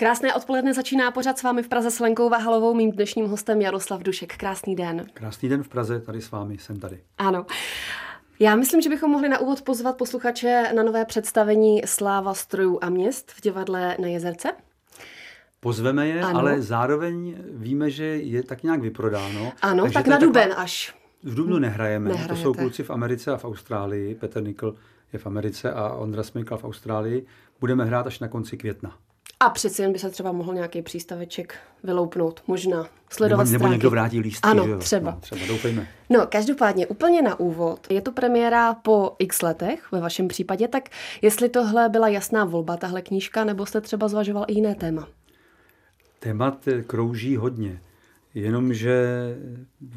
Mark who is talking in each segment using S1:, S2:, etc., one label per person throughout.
S1: Krásné odpoledne začíná pořád s vámi v Praze s Lenkou Vahalovou. Mým dnešním hostem Jaroslav Dušek. Krásný den.
S2: Krásný den v Praze, tady s vámi, jsem tady.
S1: Ano. Já myslím, že bychom mohli na úvod pozvat posluchače na nové představení Sláva strojů a měst v divadle na Jezerce.
S2: Pozveme je, ano. ale zároveň víme, že je tak nějak vyprodáno.
S1: Ano, tak na duben taková... až.
S2: V Dubnu nehrajeme, Nehrajete. to jsou kluci v Americe a v Austrálii. Petr Nikl je v Americe a Ondra Smykl v Austrálii. Budeme hrát až na konci května.
S1: A přeci jen by se třeba mohl nějaký přístaveček vyloupnout, možná sledovat nebo,
S2: nebo
S1: stránky.
S2: někdo vrátí lístky,
S1: Ano,
S2: že jo?
S1: třeba.
S2: No, třeba, doufejme.
S1: No, každopádně úplně na úvod. Je to premiéra po x letech, ve vašem případě, tak jestli tohle byla jasná volba, tahle knížka, nebo jste třeba zvažoval i jiné téma?
S2: Témat krouží hodně. Jenomže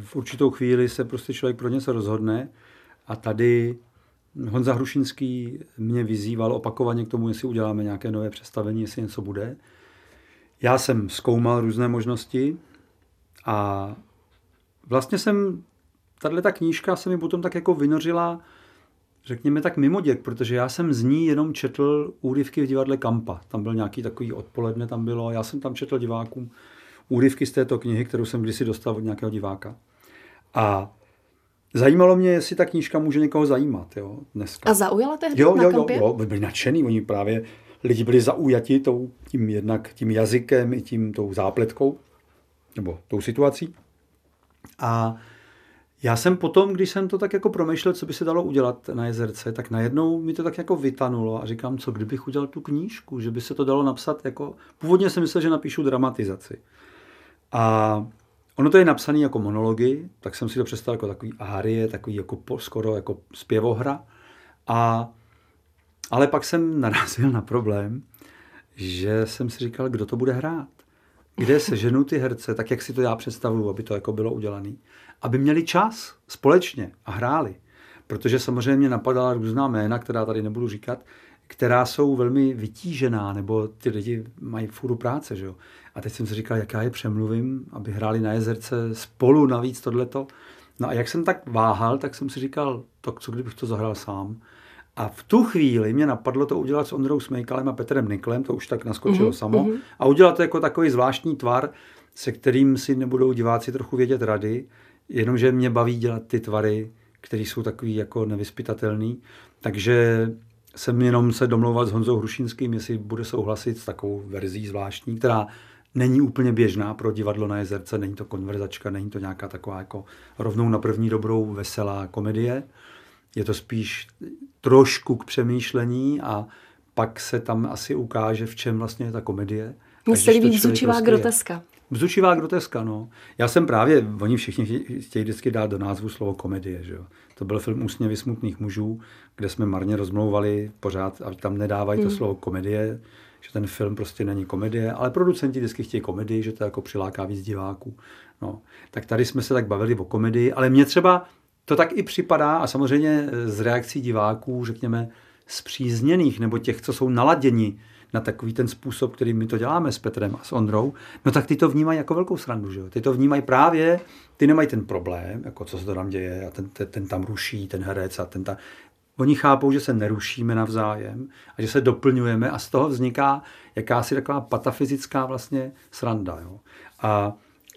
S2: v určitou chvíli se prostě člověk pro něco rozhodne a tady Honza Hrušinský mě vyzýval opakovaně k tomu, jestli uděláme nějaké nové představení, jestli něco bude. Já jsem zkoumal různé možnosti a vlastně jsem, tahle ta knížka se mi potom tak jako vynořila, řekněme tak mimo děk, protože já jsem z ní jenom četl úryvky v divadle Kampa. Tam byl nějaký takový odpoledne, tam bylo, já jsem tam četl divákům úryvky z této knihy, kterou jsem kdysi dostal od nějakého diváka. A Zajímalo mě, jestli ta knížka může někoho zajímat, jo, dneska.
S1: A zaujala tehdy
S2: jo,
S1: na
S2: jo,
S1: kampě?
S2: Jo, jo, byli nadšený, oni právě, lidi byli zaujati tou, tím jednak tím jazykem i tím tou zápletkou, nebo tou situací. A já jsem potom, když jsem to tak jako promýšlel, co by se dalo udělat na jezerce, tak najednou mi to tak jako vytanulo a říkám, co kdybych udělal tu knížku, že by se to dalo napsat jako... Původně jsem myslel, že napíšu dramatizaci. A Ono to je napsané jako monology, tak jsem si to představil jako takový árie, takový jako po, skoro jako zpěvohra. A, ale pak jsem narazil na problém, že jsem si říkal, kdo to bude hrát. Kde se ženou ty herce, tak jak si to já představuju, aby to jako bylo udělané. Aby měli čas společně a hráli. Protože samozřejmě mě napadala různá jména, která tady nebudu říkat, která jsou velmi vytížená, nebo ty lidi mají fůru práce. Že jo? A teď jsem si říkal, jaká je přemluvím, aby hráli na jezerce spolu navíc tohleto. No a jak jsem tak váhal, tak jsem si říkal, tak co kdybych to zahrál sám. A v tu chvíli mě napadlo to udělat s Ondrou Smejkalem a Petrem Niklem, to už tak naskočilo mm-hmm. samo, mhm. a udělat to jako takový zvláštní tvar, se kterým si nebudou diváci trochu vědět rady, jenomže mě baví dělat ty tvary, které jsou takový jako nevyspytatelný. Takže jsem jenom se domlouval s Honzou Hrušínským, jestli bude souhlasit s takovou verzí zvláštní, která není úplně běžná pro divadlo na jezerce, není to konverzačka, není to nějaká taková jako rovnou na první dobrou veselá komedie. Je to spíš trošku k přemýšlení a pak se tam asi ukáže, v čem vlastně je ta komedie.
S1: Mně se líbí vzučivá prostě groteska.
S2: Vzučivá groteska, no. Já jsem právě, oni všichni chtějí vždycky dát do názvu slovo komedie, že jo. To byl film Úsměvy smutných mužů, kde jsme marně rozmlouvali pořád, a tam nedávají to hmm. slovo komedie, že ten film prostě není komedie, ale producenti vždycky chtějí komedii, že to jako přiláká víc diváků. No, tak tady jsme se tak bavili o komedii, ale mně třeba to tak i připadá a samozřejmě z reakcí diváků, řekněme, zpřízněných nebo těch, co jsou naladěni na takový ten způsob, který my to děláme s Petrem a s Ondrou, no tak ty to vnímají jako velkou srandu. Že jo? Ty to vnímají právě, ty nemají ten problém, jako co se to tam děje a ten, ten, ten tam ruší, ten herec a ten tam. Oni chápou, že se nerušíme navzájem a že se doplňujeme a z toho vzniká jakási taková patafyzická vlastně sranda. Jo? A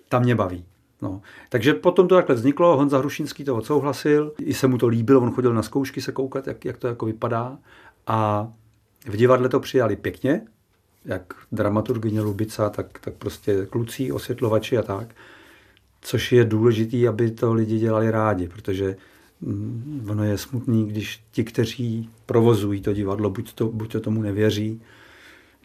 S2: ta mě baví. No. Takže potom to takhle vzniklo, Honza Hrušinský to odsouhlasil, i se mu to líbilo, on chodil na zkoušky se koukat, jak, jak to jako vypadá. A v divadle to přijali pěkně, jak dramaturgyně Lubica, tak, tak prostě kluci, osvětlovači a tak. Což je důležité, aby to lidi dělali rádi, protože ono je smutný, když ti, kteří provozují to divadlo, buď to, buď to tomu nevěří,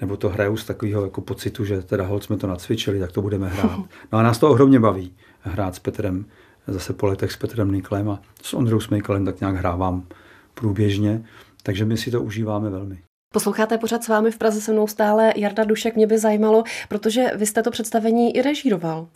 S2: nebo to hrajou z takového jako pocitu, že teda hold jsme to nacvičili, tak to budeme hrát. No a nás to ohromně baví hrát s Petrem, zase po letech s Petrem Niklem a s Ondrou Smejkalem tak nějak hrávám průběžně, takže my si to užíváme velmi.
S1: Posloucháte pořád s vámi v Praze se mnou stále Jarda Dušek. Mě by zajímalo, protože vy jste to představení i režíroval,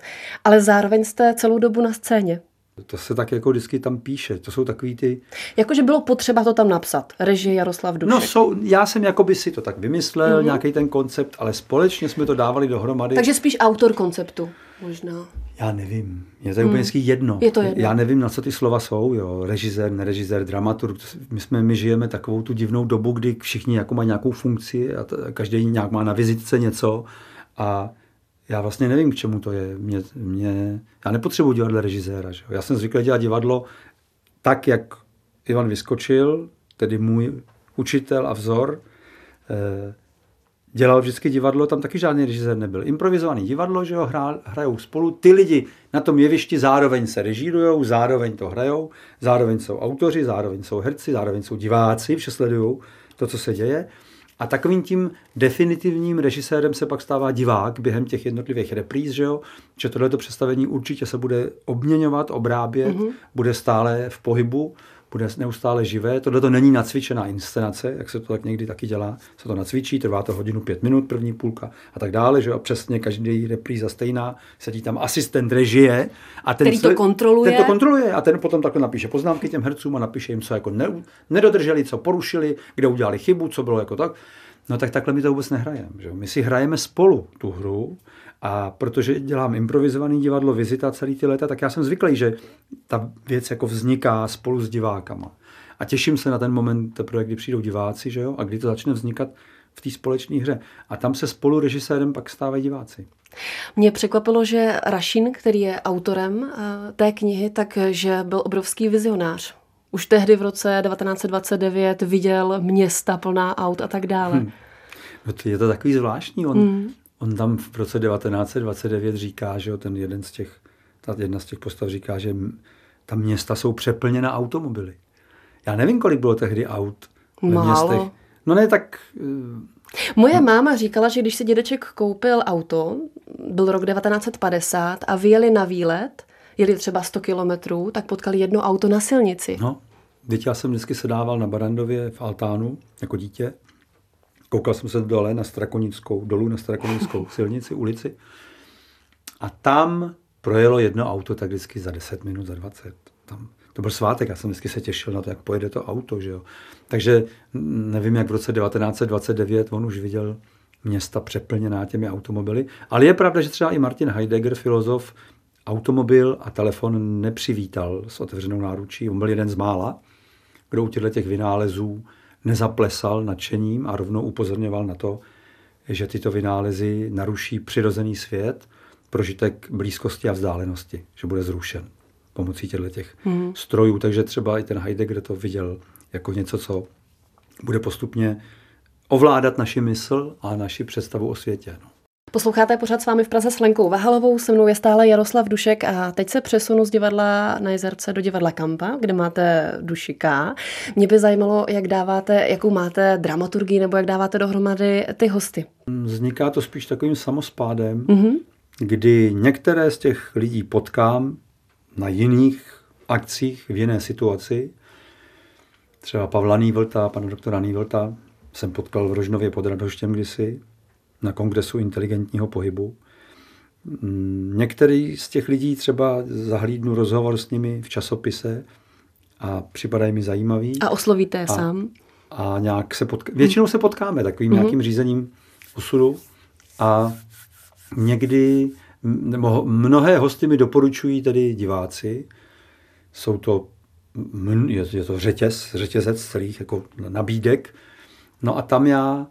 S1: ale zároveň jste celou dobu na scéně.
S2: To se tak jako vždycky tam píše. To jsou takový ty...
S1: Jakože bylo potřeba to tam napsat. Režie Jaroslav Dušek.
S2: No jsou, já jsem jako by si to tak vymyslel, mm-hmm. nějaký ten koncept, ale společně jsme to dávali dohromady.
S1: Takže spíš autor konceptu možná.
S2: Já nevím. Je to hmm. úplně jedno.
S1: Je to jedno.
S2: Já nevím, na co ty slova jsou. Jo. Režisér, nerežisér, dramaturg. My, jsme, my žijeme takovou tu divnou dobu, kdy všichni jako mají nějakou funkci a t- každý nějak má na vizitce něco A já vlastně nevím, k čemu to je. Mě, mě, já nepotřebuji divadlo režiséra. Že? Já jsem zvyklý dělat divadlo tak, jak Ivan vyskočil, tedy můj učitel a vzor, eh, dělal vždycky divadlo, tam taky žádný režisér nebyl. Improvizovaný divadlo, že hrá, hrajou spolu. Ty lidi na tom jevišti zároveň se režírujou, zároveň to hrajou, zároveň jsou autoři, zároveň jsou herci, zároveň jsou diváci, vše sledují to, co se děje. A takovým tím definitivním režisérem se pak stává divák během těch jednotlivých repríz, že, jo? že tohleto představení určitě se bude obměňovat, obrábět, mm-hmm. bude stále v pohybu bude neustále živé. Tohle to není nacvičená inscenace, jak se to tak někdy taky dělá. Se to nacvičí, trvá to hodinu pět minut, první půlka a tak dále, že a přesně každý repríza stejná, sedí tam asistent režie. A ten
S1: Který to kontroluje.
S2: Ten to kontroluje a ten potom takhle napíše poznámky těm hercům a napíše jim, co jako ne, nedodrželi, co porušili, kde udělali chybu, co bylo jako tak. No tak takhle my to vůbec nehrajeme. Že? My si hrajeme spolu tu hru a protože dělám improvizovaný divadlo, vizita celý ty léta, tak já jsem zvyklý, že ta věc jako vzniká spolu s divákama. A těším se na ten moment, teprve, kdy přijdou diváci, že jo, a kdy to začne vznikat v té společné hře. A tam se spolu režisérem pak stávají diváci.
S1: Mě překvapilo, že Rašin, který je autorem eh, té knihy, takže byl obrovský vizionář. Už tehdy v roce 1929 viděl města plná aut a tak dále. Hmm.
S2: No to je to takový zvláštní. On, hmm. On tam v roce 1929 říká, že jo, ten jeden z těch, ta jedna z těch postav říká, že ta města jsou přeplněna automobily. Já nevím, kolik bylo tehdy aut ve
S1: Málo.
S2: městech. No ne, tak...
S1: Moje no. máma říkala, že když si dědeček koupil auto, byl rok 1950 a vyjeli na výlet, jeli třeba 100 kilometrů, tak potkali jedno auto na silnici.
S2: No, teď já jsem vždycky sedával na Barandově v Altánu jako dítě Koukal jsem se dole na Strakonickou, dolů na Strakonickou silnici, ulici. A tam projelo jedno auto tak vždycky za 10 minut, za 20. Tam, to byl svátek, já jsem vždycky se těšil na to, jak pojede to auto. Že jo. Takže nevím, jak v roce 1929 on už viděl města přeplněná těmi automobily. Ale je pravda, že třeba i Martin Heidegger, filozof, automobil a telefon nepřivítal s otevřenou náručí. On byl jeden z mála, kdo u těchto těch vynálezů nezaplesal nadšením a rovnou upozorňoval na to, že tyto vynálezy naruší přirozený svět, prožitek blízkosti a vzdálenosti, že bude zrušen pomocí těchto těch hmm. strojů. Takže třeba i ten Heidegger to viděl jako něco, co bude postupně ovládat naši mysl a naši představu o světě. No.
S1: Posloucháte pořád s vámi v Praze s Lenkou Vahalovou, se mnou je stále Jaroslav Dušek a teď se přesunu z divadla na Jezerce do divadla Kampa, kde máte Dušika. Mě by zajímalo, jak dáváte, jakou máte dramaturgii nebo jak dáváte dohromady ty hosty.
S2: Vzniká to spíš takovým samospádem, mm-hmm. kdy některé z těch lidí potkám na jiných akcích v jiné situaci. Třeba Pavla Nývlta, pana doktora Nývlta jsem potkal v Rožnově pod Radoštěm kdysi, na kongresu inteligentního pohybu. Mm, některý z těch lidí třeba zahlídnu rozhovor s nimi v časopise a připadají mi zajímavý.
S1: A oslovíte je sám?
S2: A nějak se potká... Většinou se potkáme takovým mm-hmm. nějakým řízením osudu a někdy nebo mnohé hosty mi doporučují tedy diváci. Jsou to, je, je to řetěz, řetězec celých jako nabídek. No a tam já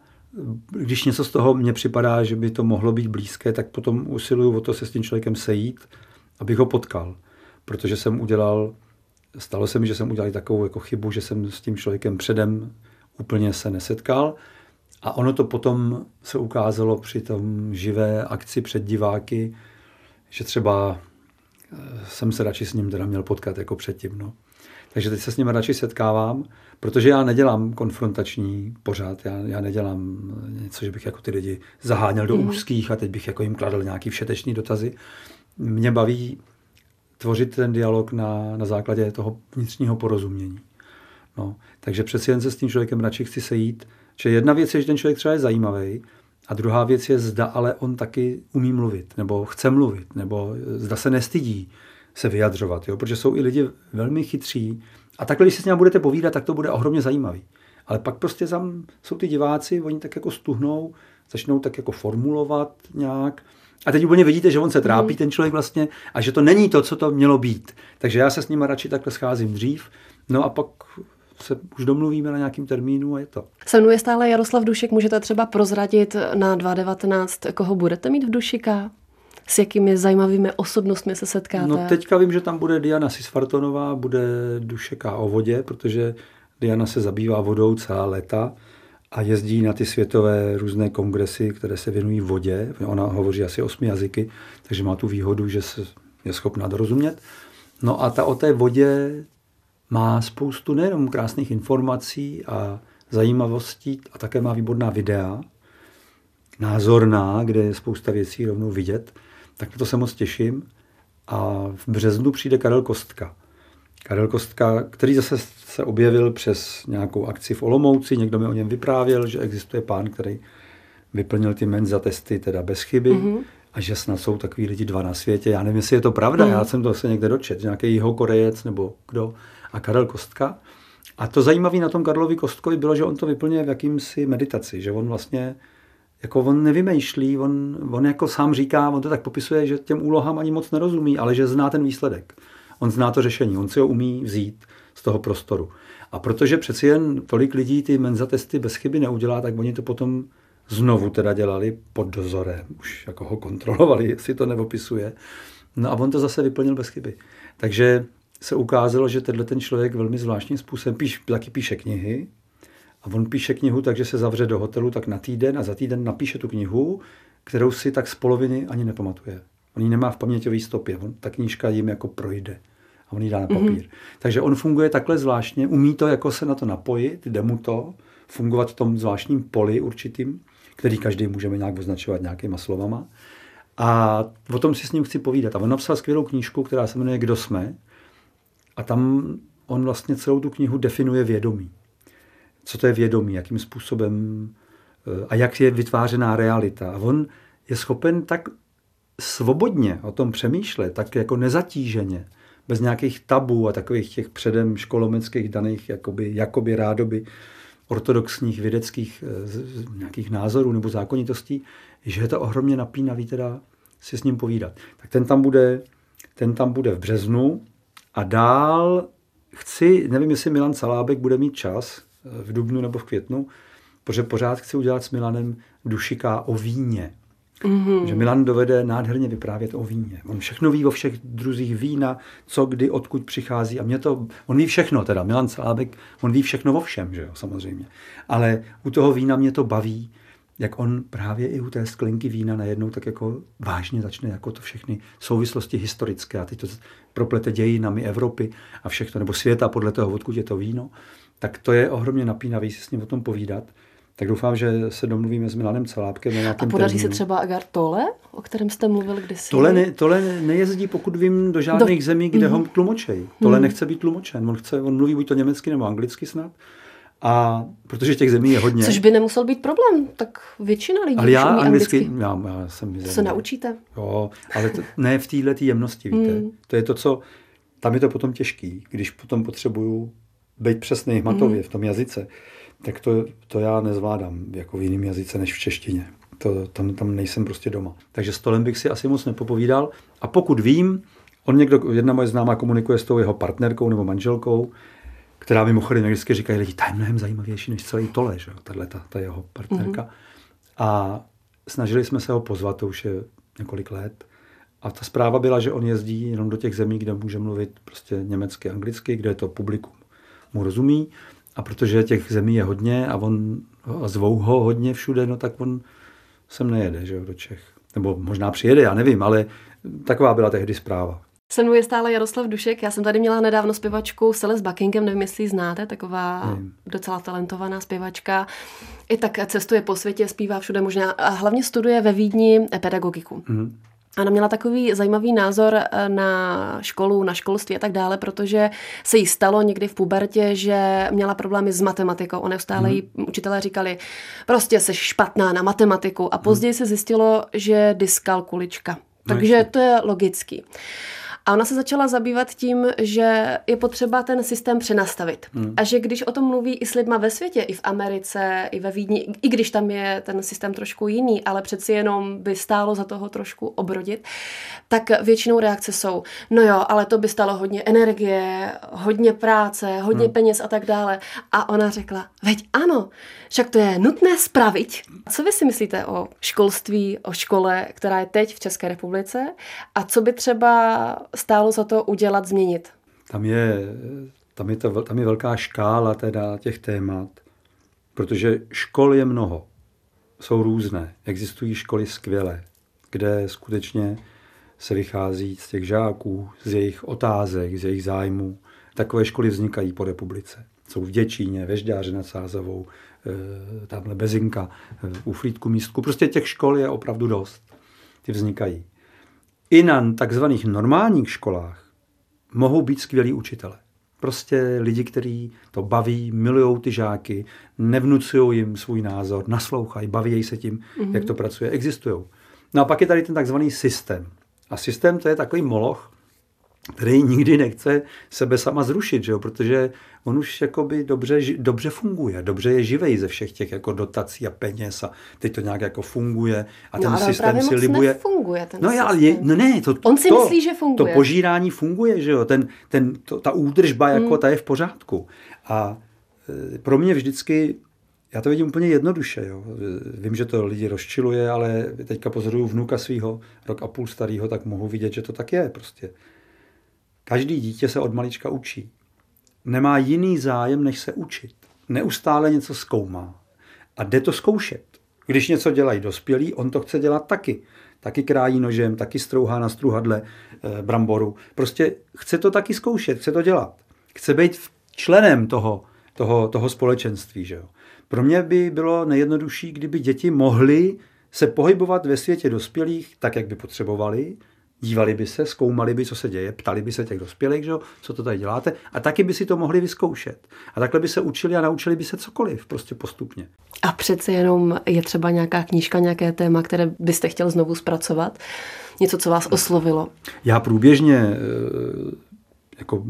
S2: když něco z toho mně připadá, že by to mohlo být blízké, tak potom usiluju o to se s tím člověkem sejít, abych ho potkal. Protože jsem udělal, stalo se mi, že jsem udělal takovou jako chybu, že jsem s tím člověkem předem úplně se nesetkal. A ono to potom se ukázalo při tom živé akci před diváky, že třeba eh, jsem se radši s ním teda měl potkat jako předtím. No. Takže teď se s ním radši setkávám, protože já nedělám konfrontační pořád, já, já nedělám něco, že bych jako ty lidi zaháněl do mm. úzkých a teď bych jako jim kladl nějaký všetečný dotazy. Mě baví tvořit ten dialog na, na základě toho vnitřního porozumění. No, takže přeci jen se s tím člověkem radši chci sejít. Že jedna věc je, že ten člověk třeba je zajímavý, a druhá věc je, zda ale on taky umí mluvit, nebo chce mluvit, nebo zda se nestydí se vyjadřovat, jo? protože jsou i lidi velmi chytří a takhle, když se s ním budete povídat, tak to bude ohromně zajímavý. Ale pak prostě tam jsou ty diváci, oni tak jako stuhnou, začnou tak jako formulovat nějak. A teď úplně vidíte, že on se trápí, mm. ten člověk vlastně, a že to není to, co to mělo být. Takže já se s ním radši takhle scházím dřív, no a pak se už domluvíme na nějakým termínu a je to.
S1: Se mnou je stále Jaroslav Dušek, můžete třeba prozradit na 2019, koho budete mít v Dušika? S jakými zajímavými osobnostmi se setkáte?
S2: No teďka vím, že tam bude Diana Sisfartonová, bude Dušeka o vodě, protože Diana se zabývá vodou celá léta a jezdí na ty světové různé kongresy, které se věnují vodě. Ona hovoří asi osmi jazyky, takže má tu výhodu, že se je schopná dorozumět. No a ta o té vodě má spoustu nejenom krásných informací a zajímavostí a také má výborná videa, názorná, kde je spousta věcí rovnou vidět. Tak na to se moc těším. A v březnu přijde Karel Kostka. Karel Kostka, který zase se objevil přes nějakou akci v Olomouci, někdo mi o něm vyprávěl, že existuje pán, který vyplnil ty menza testy teda bez chyby mm-hmm. a že snad jsou takový lidi dva na světě. Já nevím, jestli je to pravda, mm-hmm. já jsem to se někde dočet, nějaký jeho korejec nebo kdo a Karel Kostka. A to zajímavé na tom Karlovi Kostkovi bylo, že on to vyplňuje v jakýmsi meditaci, že on vlastně jako on nevymýšlí, on, on jako sám říká, on to tak popisuje, že těm úlohám ani moc nerozumí, ale že zná ten výsledek. On zná to řešení, on si ho umí vzít z toho prostoru. A protože přeci jen tolik lidí ty menza testy bez chyby neudělá, tak oni to potom znovu teda dělali pod dozorem. Už jako ho kontrolovali, jestli to neopisuje. No a on to zase vyplnil bez chyby. Takže se ukázalo, že tenhle ten člověk velmi zvláštním způsobem píš, taky píše knihy, a on píše knihu, takže se zavře do hotelu tak na týden a za týden napíše tu knihu, kterou si tak z poloviny ani nepamatuje. On ji nemá v paměťové stopě, on, ta knížka jim jako projde a on ji dá na papír. Mm-hmm. Takže on funguje takhle zvláštně, umí to jako se na to napojit, jde mu to, fungovat v tom zvláštním poli určitým, který každý můžeme nějak označovat nějakýma slovama. A o tom si s ním chci povídat. A on napsal skvělou knížku, která se jmenuje Kdo jsme. A tam on vlastně celou tu knihu definuje vědomí. Co to je vědomí, jakým způsobem eh, a jak je vytvářená realita. A on je schopen tak svobodně o tom přemýšlet, tak jako nezatíženě, bez nějakých tabů a takových těch předem školomeckých daných jakoby, jakoby rádoby ortodoxních vědeckých eh, nějakých názorů nebo zákonitostí, že je to ohromně napínavý teda si s ním povídat. Tak ten tam bude, ten tam bude v březnu a dál chci, nevím, jestli Milan Salábek bude mít čas v dubnu nebo v květnu, protože pořád chci udělat s Milanem dušiká o víně. Mm-hmm. Že Milan dovede nádherně vyprávět o víně. On všechno ví o všech druzích vína, co kdy, odkud přichází. A mě to, on ví všechno teda, Milan Salábek, on ví všechno o všem, že jo, samozřejmě. Ale u toho vína mě to baví, jak on právě i u té sklenky vína najednou tak jako vážně začne jako to všechny souvislosti historické a teď to proplete dějinami Evropy a všechno, nebo světa podle toho, odkud je to víno, tak to je ohromně napínavý si s ním o tom povídat. Tak doufám, že se domluvíme s Milanem Celápkem.
S1: Na a podaří termínu. se třeba Agar Tole, o kterém jste mluvil kdysi?
S2: Tole, ne, tole nejezdí, pokud vím, do žádných do... zemí, kde mm. ho tlumočej. Tole mm. nechce být tlumočen. On, chce, on mluví buď to německy nebo anglicky snad. A protože těch zemí je hodně.
S1: Což by nemusel být problém, tak většina lidí
S2: Ale já anglicky, anglicky. Já, já jsem
S1: To se naučíte.
S2: Jo, ale to, ne v této jemnosti, víte. Mm. To je to, co, tam je to potom těžký, když potom potřebuju být přesný hmatově mm. v tom jazyce tak to, to já nezvládám jako v jiném jazyce než v češtině. To, tam, tam nejsem prostě doma. Takže s Tolem bych si asi moc nepopovídal. A pokud vím, on někdo, jedna moje známá komunikuje s tou jeho partnerkou nebo manželkou, která mimochodem vždycky říkají lidi, ta je mnohem zajímavější než celý Tole, že? Tahle, ta, ta jeho partnerka. Mm-hmm. A snažili jsme se ho pozvat, to už je několik let. A ta zpráva byla, že on jezdí jenom do těch zemí, kde může mluvit prostě německy, anglicky, kde to publikum mu rozumí. A protože těch zemí je hodně a on a zvou ho hodně všude, no tak on sem nejede, že jo, do Čech. Nebo možná přijede, já nevím, ale taková byla tehdy zpráva.
S1: Se mnou je stále Jaroslav Dušek. Já jsem tady měla nedávno zpěvačku Celeste Buckingham, nevím, jestli ji znáte, taková nevím. docela talentovaná zpěvačka. I tak cestuje po světě, zpívá všude možná a hlavně studuje ve Vídni pedagogiku. Mm-hmm. Ona měla takový zajímavý názor eh, na školu, na školství a tak dále, protože se jí stalo někdy v pubertě, že měla problémy s matematikou. Ona stále jí učitelé říkali, prostě jsi špatná na matematiku. A později hmm. se zjistilo, že dyskalkulička. Takže to je logický. A ona se začala zabývat tím, že je potřeba ten systém přenastavit. Hmm. A že když o tom mluví i s lidma ve světě, i v Americe, i ve Vídni, i když tam je ten systém trošku jiný, ale přeci jenom by stálo za toho trošku obrodit, tak většinou reakce jsou, no jo, ale to by stalo hodně energie, hodně práce, hodně hmm. peněz a tak dále. A ona řekla, veď ano, však to je nutné spravit. Co vy si myslíte o školství, o škole, která je teď v České republice a co by třeba stálo za to udělat, změnit?
S2: Tam je, tam je, to, tam je velká škála teda těch témat, protože škol je mnoho. Jsou různé. Existují školy skvělé, kde skutečně se vychází z těch žáků, z jejich otázek, z jejich zájmů. Takové školy vznikají po republice. Jsou v Děčíně, ve Žďáře nad Sázavou, eh, tamhle Bezinka, eh, u Flítku místku. Prostě těch škol je opravdu dost. Ty vznikají. I na takzvaných normálních školách mohou být skvělí učitele. Prostě lidi, kteří to baví, milují ty žáky, nevnucují jim svůj názor, naslouchají, baví se tím, mm-hmm. jak to pracuje, existují. No a pak je tady ten takzvaný systém. A systém to je takový moloch, který nikdy nechce sebe sama zrušit, že jo? protože on už jakoby dobře, dobře funguje, dobře je živej ze všech těch jako dotací a peněz a teď to nějak jako funguje a
S1: no,
S2: ten systém si libuje.
S1: Funguje ten
S2: no, ale je, no ne, to,
S1: on si
S2: to,
S1: myslí, že funguje.
S2: To požírání funguje, že jo, ten, ten, to, ta údržba jako hmm. ta je v pořádku. A e, pro mě vždycky já to vidím úplně jednoduše. Jo. Vím, že to lidi rozčiluje, ale teďka pozoruju vnuka svého, rok a půl starého, tak mohu vidět, že to tak je. Prostě. Každý dítě se od malička učí. Nemá jiný zájem, než se učit. Neustále něco zkoumá. A jde to zkoušet. Když něco dělají dospělí, on to chce dělat taky. Taky krájí nožem, taky strouhá na struhadle e, bramboru. Prostě chce to taky zkoušet, chce to dělat. Chce být členem toho, toho, toho společenství. Že jo? Pro mě by bylo nejjednodušší, kdyby děti mohly se pohybovat ve světě dospělých tak, jak by potřebovali, dívali by se, zkoumali by, co se děje, ptali by se těch dospělých, že, co to tady děláte, a taky by si to mohli vyzkoušet. A takhle by se učili a naučili by se cokoliv, prostě postupně.
S1: A přece jenom je třeba nějaká knížka, nějaké téma, které byste chtěl znovu zpracovat? Něco, co vás oslovilo?
S2: Já průběžně eh, jako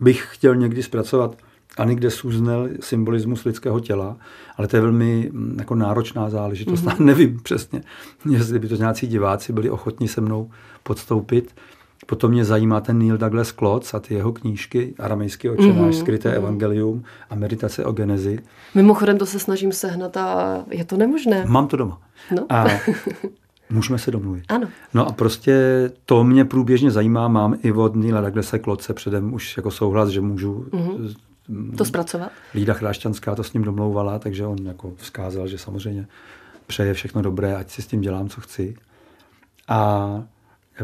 S2: bych chtěl někdy zpracovat Anik de Suznel, symbolismus lidského těla, ale to je velmi mm, jako náročná záležitost. Mm-hmm. Nevím přesně, jestli by to nějací diváci byli ochotní se mnou podstoupit. Potom mě zajímá ten Neil Douglas Klotz a ty jeho knížky Aramejský očenáš, mm-hmm. Skryté mm-hmm. evangelium a meditace o genezi.
S1: Mimochodem to se snažím sehnat a je to nemožné.
S2: Mám to doma.
S1: No.
S2: A můžeme se domluvit.
S1: Ano.
S2: No a prostě to mě průběžně zajímá. Mám i od Neila Douglasa Klotce předem už jako souhlas, že můžu mm-hmm
S1: to zpracovat?
S2: Lída Chrášťanská to s ním domlouvala, takže on jako vzkázal, že samozřejmě přeje všechno dobré, ať si s tím dělám, co chci. A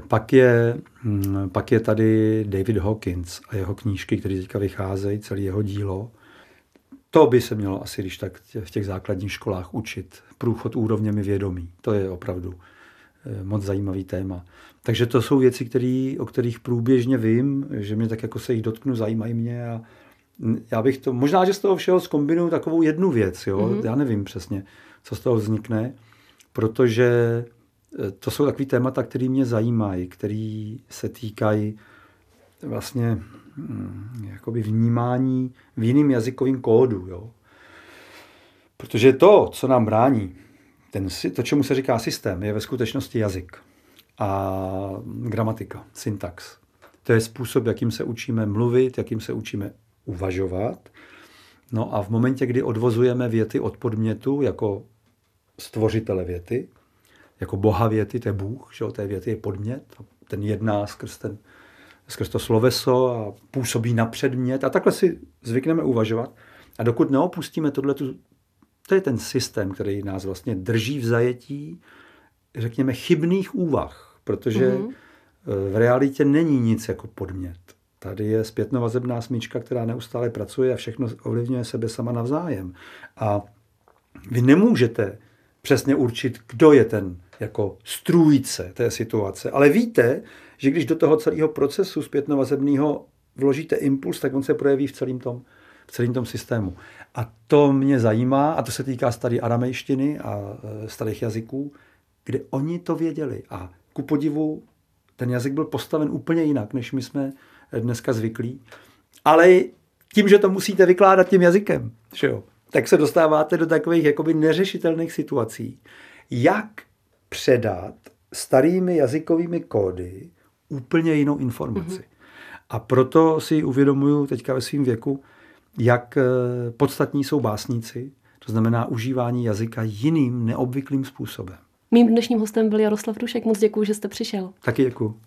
S2: pak je, hm, pak je tady David Hawkins a jeho knížky, které teďka vycházejí, celé jeho dílo. To by se mělo asi, když tak v těch základních školách učit. Průchod úrovněmi vědomí. To je opravdu eh, moc zajímavý téma. Takže to jsou věci, který, o kterých průběžně vím, že mě tak jako se jich dotknu, zajímají mě a já bych to, možná, že z toho všeho zkombinuju takovou jednu věc, jo? Mm-hmm. já nevím přesně, co z toho vznikne, protože e, to jsou takový témata, které mě zajímají, které se týkají vlastně hm, jakoby vnímání v jiným jazykovým kódu. Jo? Protože to, co nám brání, ten, to, čemu se říká systém, je ve skutečnosti jazyk a gramatika, syntax. To je způsob, jakým se učíme mluvit, jakým se učíme uvažovat. No a v momentě, kdy odvozujeme věty od podmětu jako stvořitele věty, jako boha věty, to je Bůh, že té věty je podmět, ten jedná skrz, ten, skrz to sloveso a působí na předmět a takhle si zvykneme uvažovat. A dokud neopustíme tohle, to je ten systém, který nás vlastně drží v zajetí, řekněme, chybných úvah, protože mm-hmm. v realitě není nic jako podmět. Tady je zpětnovazebná smyčka, která neustále pracuje a všechno ovlivňuje sebe sama navzájem. A vy nemůžete přesně určit, kdo je ten jako strůjce té situace. Ale víte, že když do toho celého procesu zpětnovazebného vložíte impuls, tak on se projeví v celém tom, v celém tom systému. A to mě zajímá, a to se týká staré aramejštiny a e, starých jazyků, kde oni to věděli. A ku podivu ten jazyk byl postaven úplně jinak, než my jsme dneska zvyklí. Ale tím, že to musíte vykládat tím jazykem, že jo, tak se dostáváte do takových jakoby neřešitelných situací. Jak předat starými jazykovými kódy úplně jinou informaci. Mm-hmm. A proto si uvědomuju teďka ve svém věku, jak eh, podstatní jsou básníci, to znamená užívání jazyka jiným neobvyklým způsobem.
S1: Mým dnešním hostem byl Jaroslav Dušek. Moc děkuji, že jste přišel.
S2: Taky děkuji.